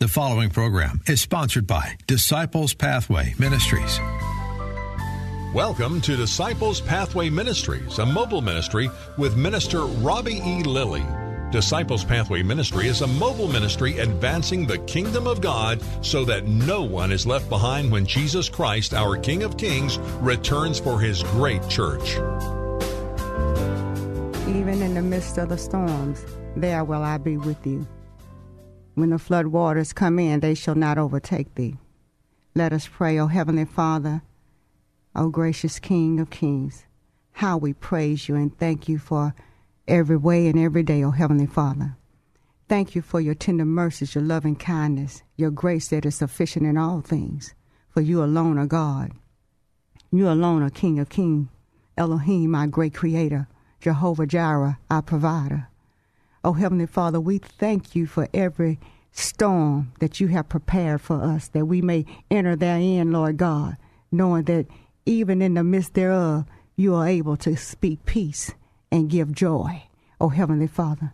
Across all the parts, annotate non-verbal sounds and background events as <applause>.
The following program is sponsored by Disciples Pathway Ministries. Welcome to Disciples Pathway Ministries, a mobile ministry with Minister Robbie E. Lilly. Disciples Pathway Ministry is a mobile ministry advancing the kingdom of God so that no one is left behind when Jesus Christ, our King of Kings, returns for his great church. Even in the midst of the storms, there will I be with you. When the flood waters come in, they shall not overtake thee. Let us pray, O Heavenly Father, O gracious King of kings, how we praise you and thank you for every way and every day, O Heavenly Father. Thank you for your tender mercies, your loving kindness, your grace that is sufficient in all things, for you alone are God. You alone are King of kings, Elohim, our great creator, Jehovah Jireh, our provider. Oh, Heavenly Father, we thank you for every storm that you have prepared for us, that we may enter therein, Lord God, knowing that even in the midst thereof, you are able to speak peace and give joy, oh Heavenly Father.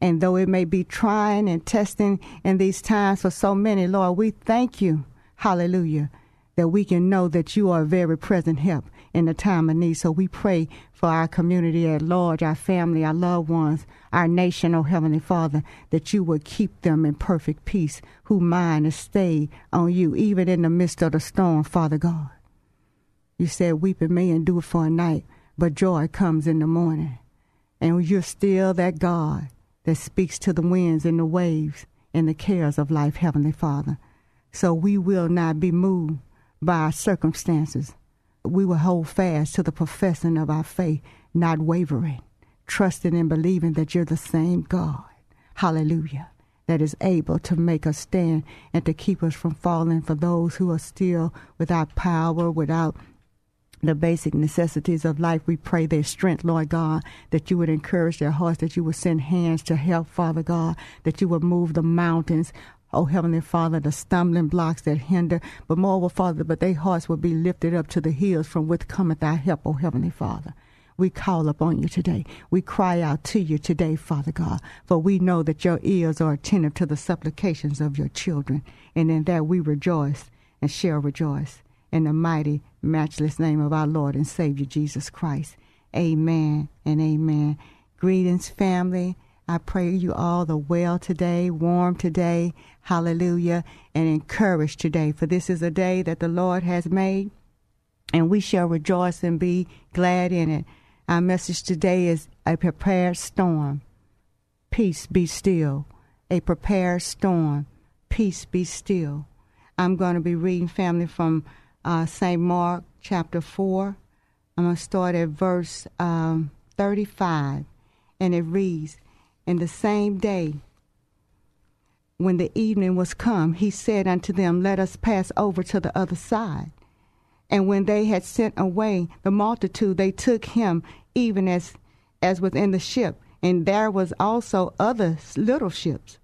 And though it may be trying and testing in these times for so many, Lord, we thank you, hallelujah, that we can know that you are a very present help in the time of need. So we pray for our community at large, our family, our loved ones, our nation, oh Heavenly Father, that you would keep them in perfect peace, whose mind is stayed on you, even in the midst of the storm, Father God. You said, Weeping may endure for a night, but joy comes in the morning. And you're still that God that speaks to the winds and the waves and the cares of life, Heavenly Father. So we will not be moved by our circumstances. We will hold fast to the professing of our faith, not wavering trusting and believing that you're the same God. Hallelujah. That is able to make us stand and to keep us from falling for those who are still without power, without the basic necessities of life. We pray their strength, Lord God, that you would encourage their hearts, that you would send hands to help, Father God, that you would move the mountains. Oh, Heavenly Father, the stumbling blocks that hinder, but moreover, Father, but their hearts will be lifted up to the hills from which cometh thy help, oh, Heavenly Father we call upon you today. We cry out to you today, Father God, for we know that your ears are attentive to the supplications of your children, and in that we rejoice and shall rejoice. In the mighty, matchless name of our Lord and Savior Jesus Christ. Amen and amen. Greetings, family. I pray you all the well today, warm today, hallelujah, and encouraged today, for this is a day that the Lord has made, and we shall rejoice and be glad in it. Our message today is a prepared storm. Peace be still. A prepared storm. Peace be still. I'm going to be reading, family, from uh, St. Mark chapter 4. I'm going to start at verse um, 35. And it reads In the same day, when the evening was come, he said unto them, Let us pass over to the other side. And when they had sent away the multitude, they took him even as as within the ship. And there was also other little ships.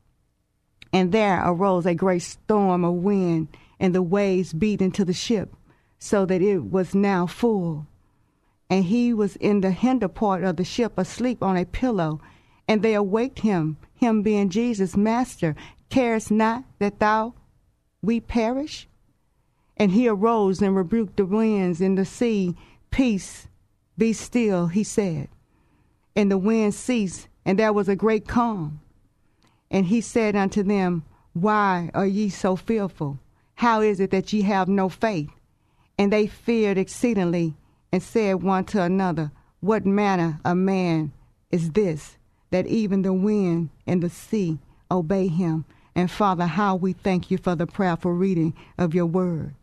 And there arose a great storm of wind, and the waves beat into the ship, so that it was now full. And he was in the hinder part of the ship, asleep on a pillow. And they awaked him, him being Jesus, Master, carest not that thou we perish? And he arose and rebuked the winds and the sea. Peace, be still, he said. And the wind ceased, and there was a great calm. And he said unto them, Why are ye so fearful? How is it that ye have no faith? And they feared exceedingly, and said one to another, What manner of man is this, that even the wind and the sea obey him? And Father, how we thank you for the prayerful reading of your word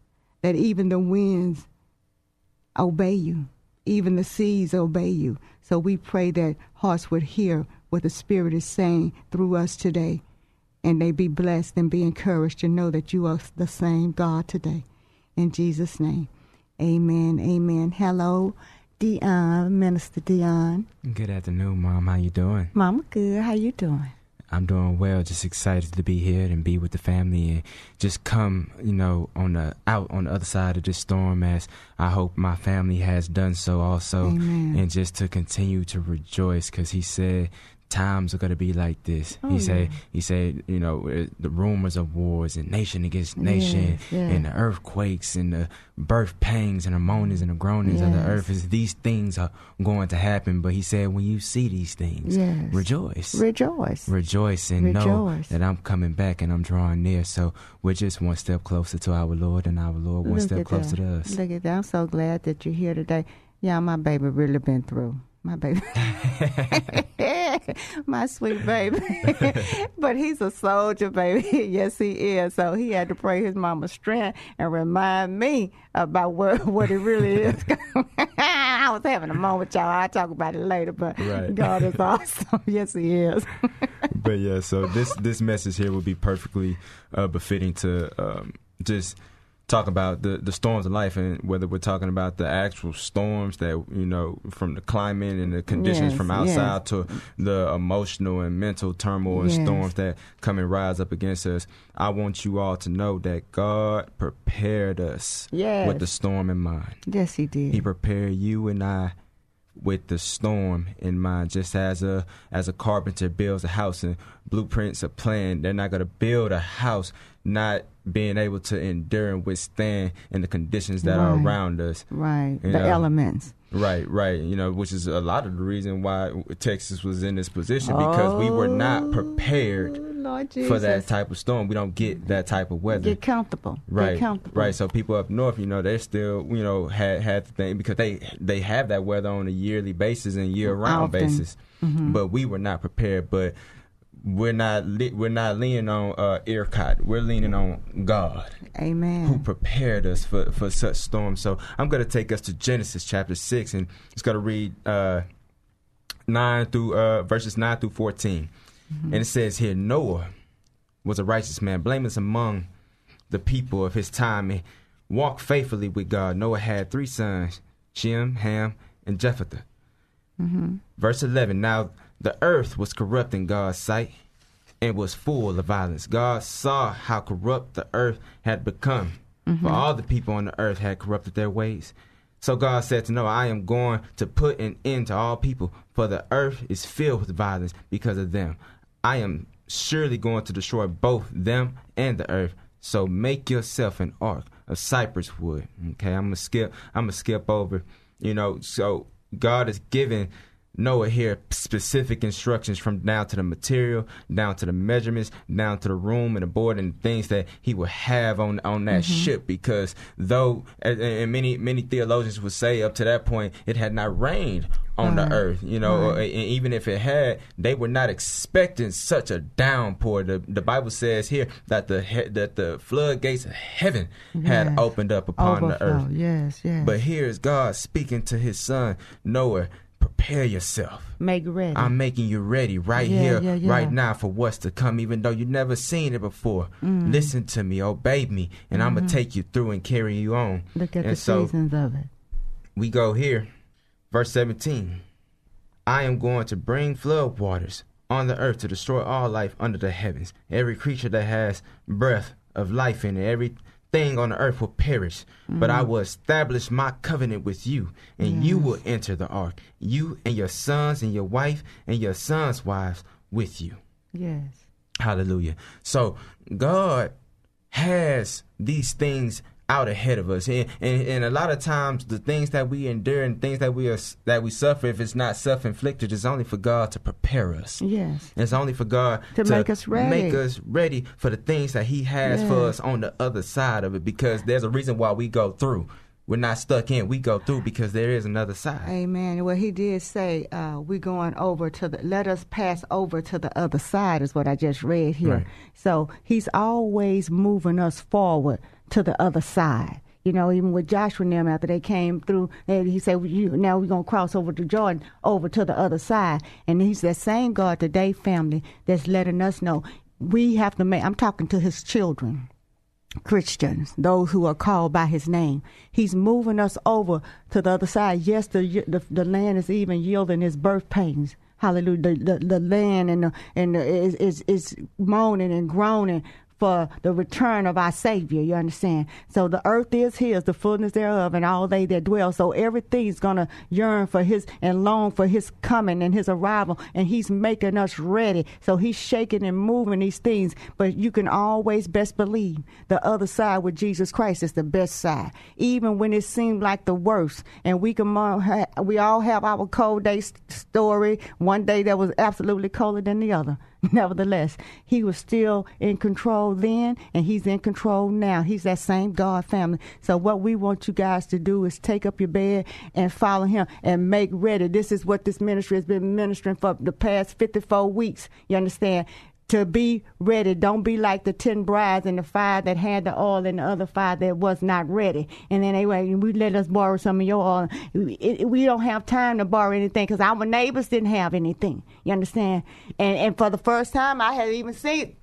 that even the winds obey you, even the seas obey you. So we pray that hearts would hear what the Spirit is saying through us today. and they be blessed and be encouraged to know that you are the same God today. In Jesus' name, amen, amen. Hello, Dion, Minister Dion. Good afternoon, Mom. How you doing? Mama, good. How you doing? I'm doing well. Just excited to be here and be with the family and just come, you know, on the out on the other side of this storm as I hope my family has done so also, Amen. and just to continue to rejoice because he said times are going to be like this. Oh, he said, yeah. he said, you know, uh, the rumors of wars and nation against nation Yes, yes. and the earthquakes and the birth pangs and the moanings and the groanings of the earth is these things are going to happen. But he said, when you see these things, Yes. rejoice Rejoice. rejoice and know that I'm coming back and I'm drawing near. So we're just one step closer to our Lord, and our Lord one Look step closer that. to us. Look at that. I'm so glad that you're here today. Yeah, my baby really been through. My baby. <laughs> <laughs> my sweet baby. <laughs> but he's a soldier, baby. yes, he is. So he had to pray his mama's strength and remind me about what, what it really is. I was having a moment, y'all. I'll talk about it later, but Right. God is awesome. yes, he is. but yeah, so this this message here would be perfectly uh, befitting to um, just talk about the the storms of life, and whether we're talking about the actual storms that you know from the climate and the conditions Yes, from outside to the emotional and mental turmoil and Yes. storms that come and rise up against us. I want you all to know that God prepared us Yes. with the storm in mind. yes, he did. He prepared you and I with the storm in mind. Just as a as a carpenter builds a house and blueprints a plan, they're not going to build a house not being able to endure and withstand in the conditions that are around us. right. You the know, elements. Right, right. You know, which is a lot of the reason why Texas was in this position because we were not oh. prepared Oh, Lord Jesus. for that type of storm. We don't get that type of weather. Get comfortable. Right, Get comfortable. right. So people up north, you know, they still, you know, had had the thing because they they have that weather on a yearly basis and year round basis. But we were not prepared. But we're not li- we're not leaning on uh, ERCOT. We're leaning on God Amen. who prepared us for, for such storms. So I'm going to take us to Genesis chapter 6, and it's going to read uh, 9 through uh, verses 9 through 14. And it says here Noah was a righteous man, blameless among the people of his time, and walked faithfully with God. Noah had three sons Shem, Ham, and Japheth. Mm-hmm. Verse 11 Now the earth was corrupt in God's sight and was full of violence. God saw how corrupt the earth had become, for mm-hmm. all the people on the earth had corrupted their ways. So God said to Noah, I am going to put an end to all people, for the earth is filled with violence because of them. I am surely going to destroy both them and the earth. So make yourself an ark of cypress wood. Okay, I'm gonna skip. I'm gonna skip over. You know, so God is giving Noah here specific instructions from down to the material, down to the measurements, down to the room and the board and things that he would have on on that mm-hmm. ship. Because though, and, many many theologians would say up to that point, it had not rained on Right. the earth. You know, Right. and even if it had, they were not expecting such a downpour. The the Bible says here that the he, that the floodgates of heaven had Yes. opened up upon the earth. Yes, yes. But here's God speaking to his son Noah. Prepare yourself. make ready. I'm making you ready right Yeah, here, yeah, yeah. right now for what's to come, even though you've never seen it before. Mm. Listen to me, obey me, and I'm gonna take you through and carry you on. Mm-hmm. Look at and the so seasons of it. we go here, verse 17. I am going to bring flood waters on the earth to destroy all life under the heavens. Every creature that has breath of life in it, everything on the earth will perish. But I mm. will establish my covenant with you, and you will enter the ark, you and your sons and your wife and your sons' wives with you. Yes. Hallelujah. So God has these things out ahead of us, and, and and a lot of times the things that we endure and things that we are that we suffer, if it's not self inflicted, it's only for God to prepare us. Yes. It's only for God To make us ready. make us ready for the things that He has for us on the other side of it. Because there's a reason why we go through. We're not stuck in. We go through because there is another side. Amen. Well, he did say, uh, we're going over to the, let us pass over to the other side, is what I just read here. Right. So he's always moving us forward to the other side. You know, even with Joshua and them, after they came through, they, he said, well, you, now we're going to cross over to Jordan, over to the other side. And he's that same God today, family, that's letting us know we have to make, I'm talking to his children. Christians, those who are called by his name. He's moving us over to the other side. Yes, the the, the land is even yielding its birth pains. Hallelujah. The, the, the land and the, and the, is, is, is moaning and groaning for the return of our Savior. You understand? So the earth is His, the fullness thereof, and all they that dwell. So everything's gonna yearn for His and long for His coming and His arrival, and He's making us ready. So He's shaking and moving these things. But you can always best believe the other side with Jesus Christ is the best side, even when it seemed like the worst. And we can uh, we all have our cold day story. One day that was absolutely colder than the other. <laughs> Nevertheless, he was still in control then, and he's in control now. He's that same God family. So, what we want you guys to do is take up your bed and follow him and make ready. This is what this ministry has been ministering for the past 54 weeks. You understand? To be ready. Don't be like the ten brides and the five that had the oil and the other five that was not ready. And then they anyway, we let us borrow some of your oil. We don't have time to borrow anything because our neighbors didn't have anything. You understand? And and for the first time, I had even seen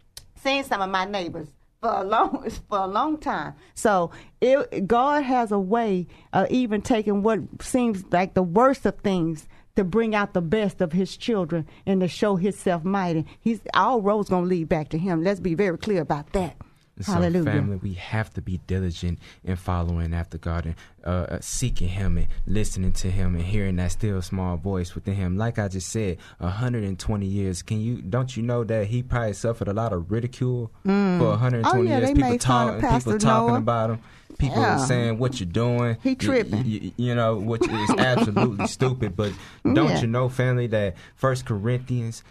seen some of my neighbors for a long <laughs> for a long time. So it, God has a way of even taking what seems like the worst of things to bring out the best of his children and to show himself mighty. He's all roads gonna lead back to him. Let's be very clear about that. So, Hallelujah. family, we have to be diligent in following after God and uh, uh, seeking Him and listening to Him and hearing that still small voice within Him. Like I just said, 120 years. Can you don't you know that He probably suffered a lot of ridicule Mm. for 120 Oh, yeah, years? they People made fun of talking, people talking Noah. about him. People Yeah. saying what you're doing. He You- tripping. You, you know, which is <laughs> absolutely stupid. But don't Yeah. you know, family, that First Corinthians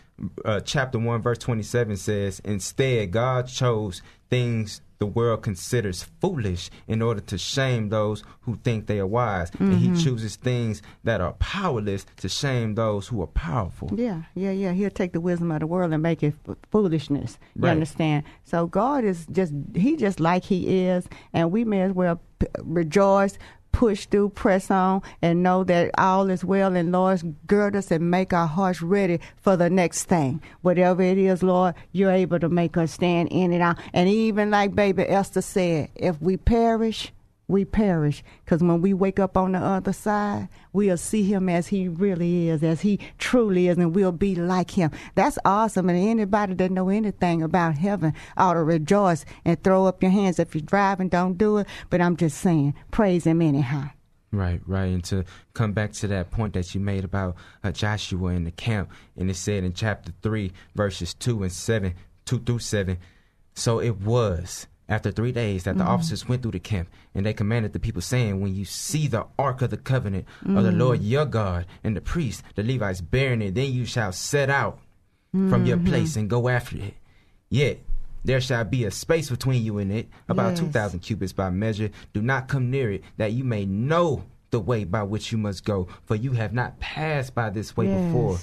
uh, chapter one verse 27 says, "Instead, God chose things." The world considers foolish in order to shame those who think they are wise, and Mm-hmm. He chooses things that are powerless to shame those who are powerful. Yeah, yeah, yeah. He'll take the wisdom of the world and make it f- foolishness. You Right. understand? So God is just He just like He is, and we may as well p- rejoice, push through, press on, and know that all is well. And Lord, gird us and make our hearts ready for the next thing, whatever it is. Lord, you're able to make us stand in and out. And even like Baby Esther said, if we perish. We perish because when we wake up on the other side, we'll see him as he really is, as he truly is, and we'll be like him. That's awesome. And anybody that know anything about heaven ought to rejoice and throw up your hands. If you're driving, don't do it. But I'm just saying, praise him anyhow. Right, right. And to come back to that point that you made about uh, Joshua in the camp, and it said in chapter 3, verses 2 and 7, 2 through 7. So it was after three days that the mm. officers went through the camp, and they commanded the people, saying, When you see the ark of the covenant of the mm. Lord your God, and the priests, the Levites bearing it, then you shall set out from your mm-hmm. place and go after it. Yet there shall be a space between you and it, about Yes. two thousand cubits by measure. Do not come near it, that you may know the way by which you must go, for you have not passed by this way Yes. before.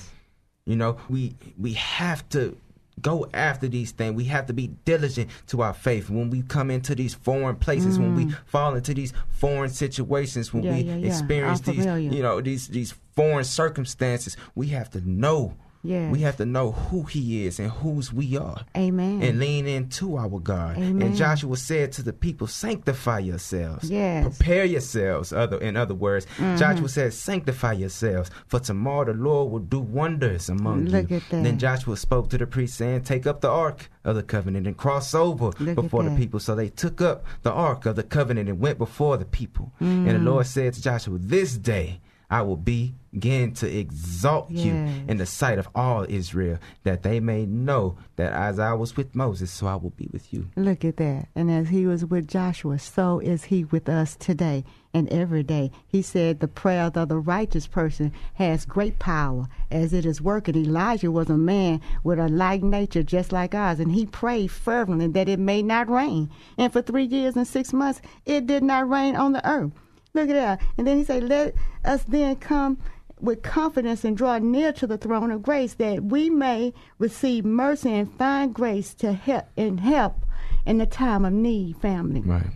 You know, we we have to go after these things. We have to be diligent to our faith. When we come into these foreign places, when we fall into these foreign situations, when Mm. Yeah, we yeah, experience these, you know, these these foreign circumstances, we have to know. Yes. We have to know who He is and whose we are Amen. and lean into our God. Amen. And Joshua said to the people, "Sanctify yourselves. Yes. Mm-hmm. Prepare yourselves." Other, in other words, Joshua said, "Sanctify yourselves, for tomorrow the Lord will do wonders among Look you." at that. Then Joshua spoke to the priests, saying, "Take up the ark of the covenant and cross over Look before the people." So they took up the ark of the covenant and went before the people. And Mm. the Lord said to Joshua, "This day." I will begin to exalt you in the sight of all Israel, that they may know that as I was with Moses, so I will be with you. Look at that. And as he was with Joshua, so is he with us today and every day. He said the prayer of the righteous person has great power as it is working. Elijah was a man with a like nature just like ours, and he prayed fervently that it may not rain. And for three years and six months, it did not rain on the earth. Look at that. And then he said, Let us then come with confidence and draw near to the throne of grace that we may receive mercy and find grace to help and help in the time of need, family. Right.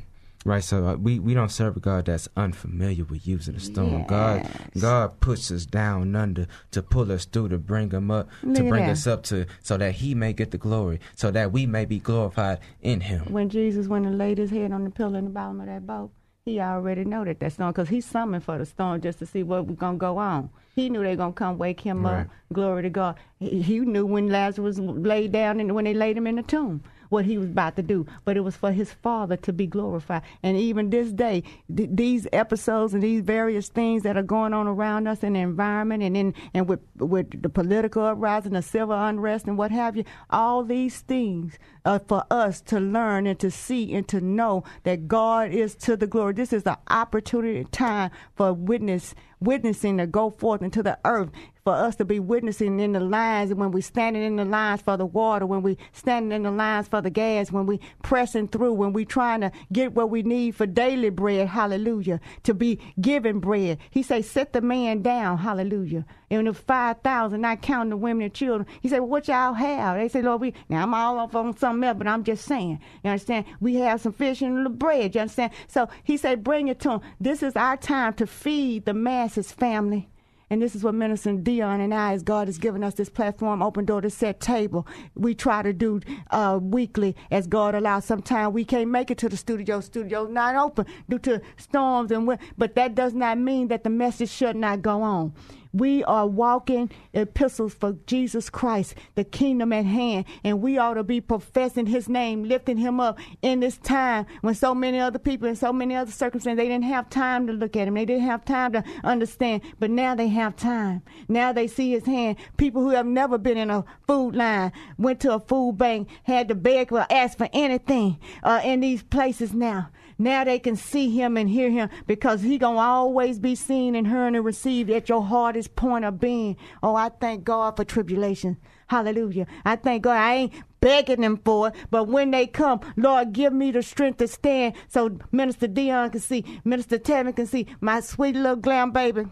Right, so uh, we, we don't serve a God that's unfamiliar with using a stone. God God puts us down under to pull us through, to bring him up, Look to bring that. us up to so that He may get the glory, so that we may be glorified in Him. When Jesus went and laid his head on the pillow in the bottom of that boat, he already know that that storm, because he summoned for the storm just to see what was going to go on. He knew they to come wake him Right. up. Glory to God. He, he knew when Lazarus laid down and when they laid him in the tomb what he was about to do. But it was for his Father to be glorified. And even this day, th- these episodes and these various things that are going on around us in the environment and in and with with the political uprising, the civil unrest, and what have you, all these things are for us to learn and to see and to know that God is to the glory. This is an opportunity time for witness witnessing to go forth into the earth for us to be witnessing in the lines when we standing in the lines for the water, when we standing in the lines for the gas, when we pressing through, when we trying to get what we need for daily bread, hallelujah, to be given bread. He say, set the man down, hallelujah. And the 5,000, not counting the women and children. He said, well, what y'all have? They say, Lord, we, now I'm all off on something else, but I'm just saying, you understand? We have some fish and the bread, you understand? So he said, bring it to him. This is our time to feed the masses, family. And this is what Minister Dion and I, as God has given us this platform, open door to set table. We try to do uh, weekly as God allows. Sometimes we can't make it to the studio. Studio's not open due to storms and wi- but that does not mean that the message should not go on. We are walking epistles for Jesus Christ, the kingdom at hand, and we ought to be professing his name, lifting him up in this time when so many other people in so many other circumstances, they didn't have time to look at him. They didn't have time to understand, but now they have time. Now they see his hand. People who have never been in a food line went to a food bank, had to beg or ask for anything uh, in these places now. Now they can see him and hear him because he gonna always be seen and heard and received at your hardest point of being. Oh, I thank God for tribulation. Hallelujah. I thank God. I ain't begging them for it, but when they come, Lord, give me the strength to stand so Minister Dion can see, Minister Tevin can see my sweet little glam baby.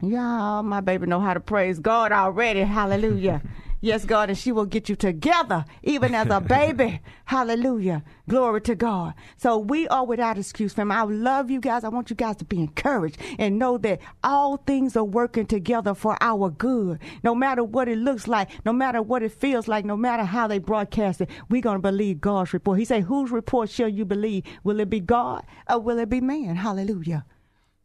Y'all, my baby know how to praise God already. Hallelujah. <laughs> Yes, God, and she will get you together, even as a <laughs> baby. Hallelujah. Glory to God. So we are without excuse, fam. I love you guys. I want you guys to be encouraged and know that all things are working together for our good. No matter what it looks like, no matter what it feels like, no matter how they broadcast it, we're going to believe God's report. He said, whose report shall you believe? Will it be God or will it be man? Hallelujah.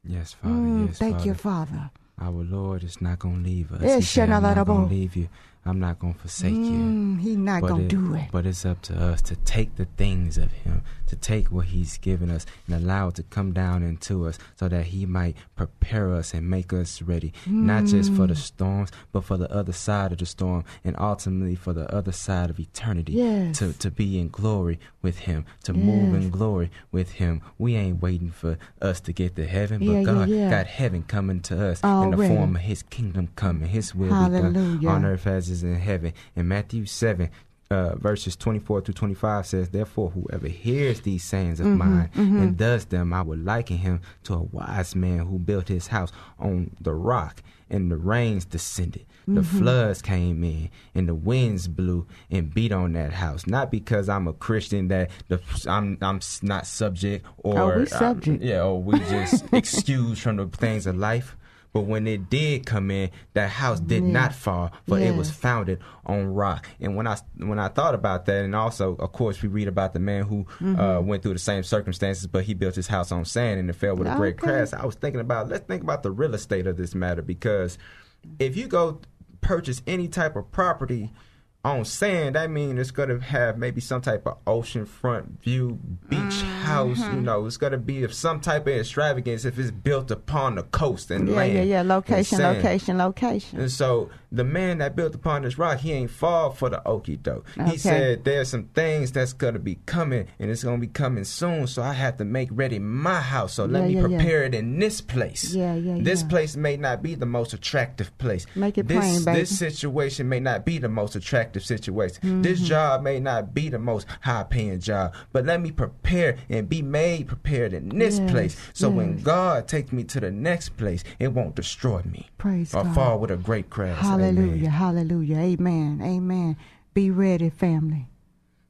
Yes, Father. Mm, yes, thank Father. you, Father. Our Lord is not going to leave us. Eh, He said, I'm not going to leave you. I'm not going to forsake you. Mm, He's not gonna do it. But it's up to us to take the things of Him, to take what He's given us and allow it to come down into us so that He might prepare us and make us ready, not just for the Mm. storms, but for the other side of the storm and ultimately for the other side of eternity. Yes. To, to be in glory with Him, to move in glory with Him. We ain't waiting for us to get to heaven, but Yeah, yeah, God yeah. got heaven coming to us in the form of His kingdom coming, His will be done on earth as is in heaven. In Matthew 7, uh, verses 24 through 25 says, Therefore, whoever hears these sayings of Mm-hmm, mine and does them, I will liken him to a wise man who built his house on the rock, and the rains descended. The Mm-hmm. floods came in, and the winds blew and beat on that house. Not because I'm a Christian that the I'm I'm not subject or Oh, we subject. yeah, or we just <laughs> excused from the things of life. But when it did come in, that house did Yeah. not fall, for it was founded on rock. And when I when I thought about that, and also, of course, we read about the man who Mm-hmm. uh, went through the same circumstances, but he built his house on sand and it fell with a great Okay. crash. I was thinking about let's think about the real estate of this matter because if you go purchase any type of property on sand, that means it's going to have maybe some type of oceanfront view, beach Mm-hmm. You know, it's going to be of some type of extravagance if it's built upon the coast and Yeah, land. yeah, yeah. Location, location, location. And so the man that built upon this rock, he ain't fall for the okie doke. Okay. He said there's some things that's gonna be coming and it's gonna be coming soon. So I have to make ready my house. So let Yeah, me yeah, prepare it in this place. Yeah, yeah, This place may not be the most attractive place. Make it this, plain, baby. This situation may not be the most attractive situation. This Mm-hmm. job may not be the most high paying job. But let me prepare and be made prepared in this Yes, place. So when. God takes me to the next place, it won't destroy me. Praise or God. fall with a great crash. Hallelujah, Amen. hallelujah, amen, amen. Be ready, family.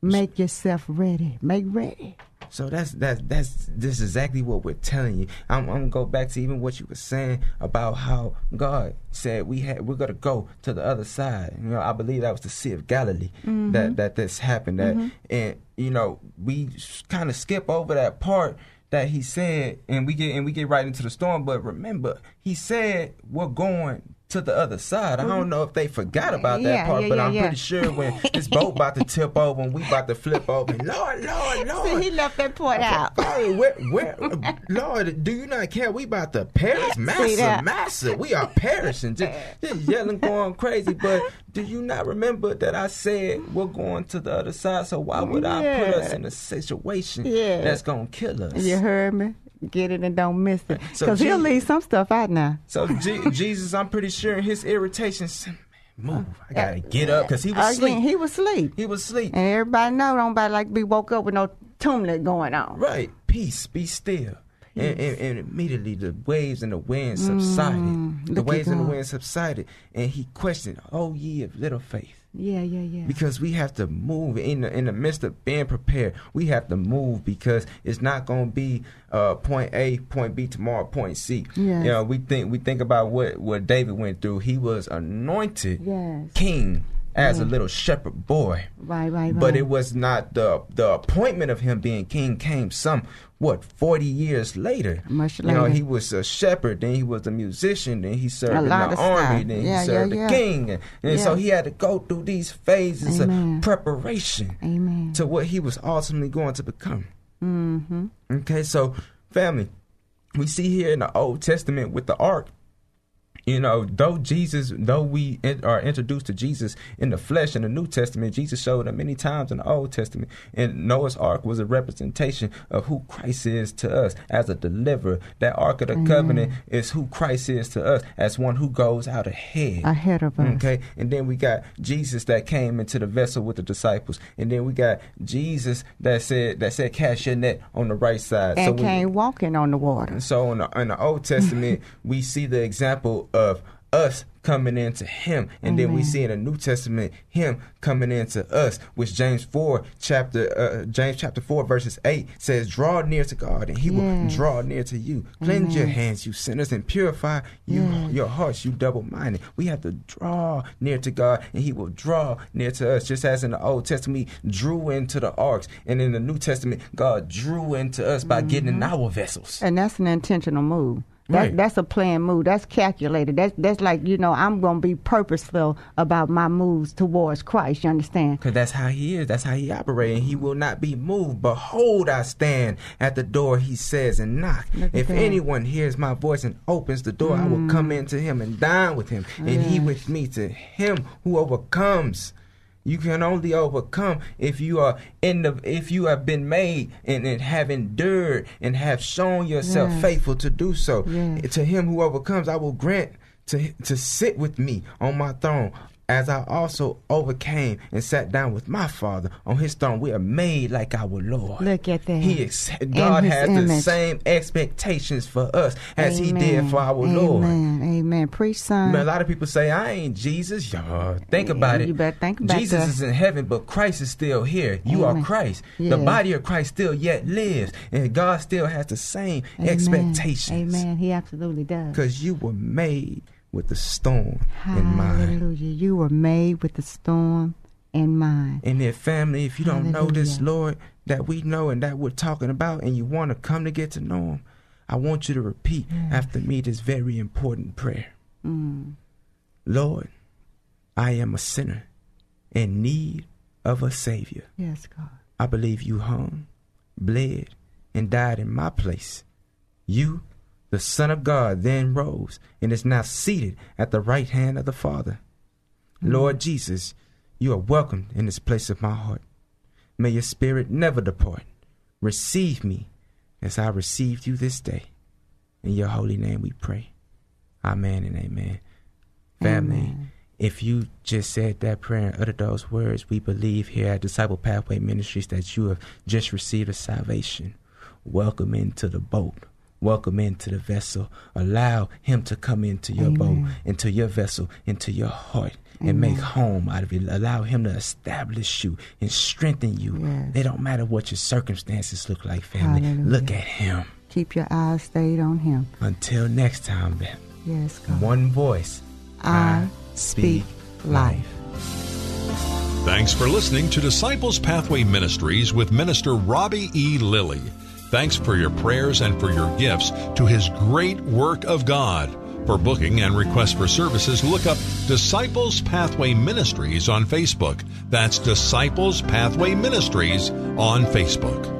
Make yourself ready. Make ready. So that's that's that's this is exactly what we're telling you. I'm, I'm gonna go back to even what you were saying about how God said we had we're gonna go to the other side. You know, I believe that was the Sea of Galilee Mm-hmm. that that this happened. That and you know we kind of skip over that part that he said, and we get and we get right into the storm. But remember, he said we're going to the other side. I mm-hmm. don't know if they forgot about that Yeah, part, yeah, but yeah, I'm pretty sure when <laughs> this boat about to tip over and we about to flip over, Lord, Lord, <laughs> Lord. See, he left that part out. Father, where, where, <laughs> Lord, do you not care? We about to perish, that. master. We are perishing, just, just yelling, going crazy. But do you not remember that I said we're going to the other side? So why would I put us in a situation Yeah. that's gonna kill us? You heard me? Get it and don't miss it. So Because he'll leave some stuff out now. So Je- Jesus, I'm pretty sure in his irritation, said, move. I gotta get up because he was Again, asleep. he was asleep. He was asleep. And everybody know, don't nobody like to be woke up with no tumult going on. Right. Peace, be still. And, and, and immediately the waves and the wind subsided. the Mm, at waves and the wind subsided. And he questioned, Oh, ye of little faith. Yeah, yeah, yeah. Because we have to move in the in the midst of being prepared. We have to move because it's not going to be uh, point A, point B tomorrow, point C. Yes. You know, we think we think about what what David went through. He was anointed Yes. king as a little shepherd boy. Right, right, right. But it was not the the appointment of him being king came some what forty years later. Much later. You know, he was a shepherd, then he was a musician, then he served in the army, stuff. then Yeah, he served yeah, the yeah. king, and, and so he had to go through these phases Amen. of preparation Amen. to what he was ultimately going to become. Mm-hmm. Okay, so family, we see here in the Old Testament with the ark. You know, though Jesus, though we in, are introduced to Jesus in the flesh in the New Testament, Jesus showed him many times in the Old Testament. And Noah's Ark was a representation of who Christ is to us as a deliverer. That Ark of the Covenant is who Christ is to us as one who goes out ahead. Ahead of us. Okay, and then we got Jesus that came into the vessel with the disciples, and then we got Jesus that said that said cast your net on the right side. And we- came walking on the water. so in the, in the Old Testament, <laughs> we see the example of us coming into Him, and then we see in the New Testament Him coming into us, which James four chapter uh, James chapter four verses eight says, "Draw near to God, and He will draw near to you. Cleanse your hands, you sinners, and purify you Yes. your hearts, you double-minded." We have to draw near to God, and He will draw near to us, just as in the Old Testament we drew into the arks, and in the New Testament God drew into us by getting in our vessels. And that's an intentional move. That, Right. That's a planned move. That's calculated. That's that's like you know I'm going to be purposeful about my moves towards Christ. You understand? Because that's how he is. That's how he operates. He will not be moved. Behold, I stand at the door, he says, and knock. If that. anyone hears my voice and opens the door, I will mm. come into him and dine with him, and he with me. To him who overcomes. You can only overcome if you are in the if you have been made and, and have endured and have shown yourself Yes. faithful to do so. Yes. To him who overcomes, I will grant to to sit with me on my throne, as I also overcame and sat down with my Father on His throne. We are made like our Lord. Look at that. He ex- God has the same expectations for us as He did for our Lord. Amen. Amen. Preach, son. Man, a lot of people say I ain't Jesus. Y'all think about it. You better think about Jesus that. is in heaven, but Christ is still here. You Amen. are Christ. The body of Christ still yet lives, and God still has the same Amen. expectations. Amen. He absolutely does. Because you were made with the storm in mind. Hallelujah. You were made with the storm in mind. And if family, if you don't know this Lord that we know and that we're talking about, and you want to come to get to know Him, I want you to repeat after me this very important prayer. Mm. Lord, I am a sinner in need of a Savior. Yes, God. I believe you hung, bled, and died in my place. You, the Son of God, then rose and is now seated at the right hand of the Father. Mm. Lord Jesus, you are welcomed in this place of my heart. May your spirit never depart. Receive me as I received you this day. In your holy name we pray. Amen and amen. Family, Amen. if you just said that prayer and uttered those words, we believe here at Disciple Pathway Ministries that you have just received a salvation. Welcome into the boat. Welcome into the vessel. Allow him to come into your boat, Amen. into your vessel, into your heart. and Amen. make home out of it. Allow Him to establish you and strengthen you. Yes. It don't matter what your circumstances look like, family. Hallelujah. Look at Him. Keep your eyes stayed on Him. Until next time, Ben. Yes, God. One voice. I, I speak life. Thanks for listening to Disciples Pathway Ministries with Minister Robbie E. Lilly. Thanks for your prayers and for your gifts to his great work of God. For booking and requests for services, look up Disciples Pathway Ministries on Facebook. That's Disciples Pathway Ministries on Facebook.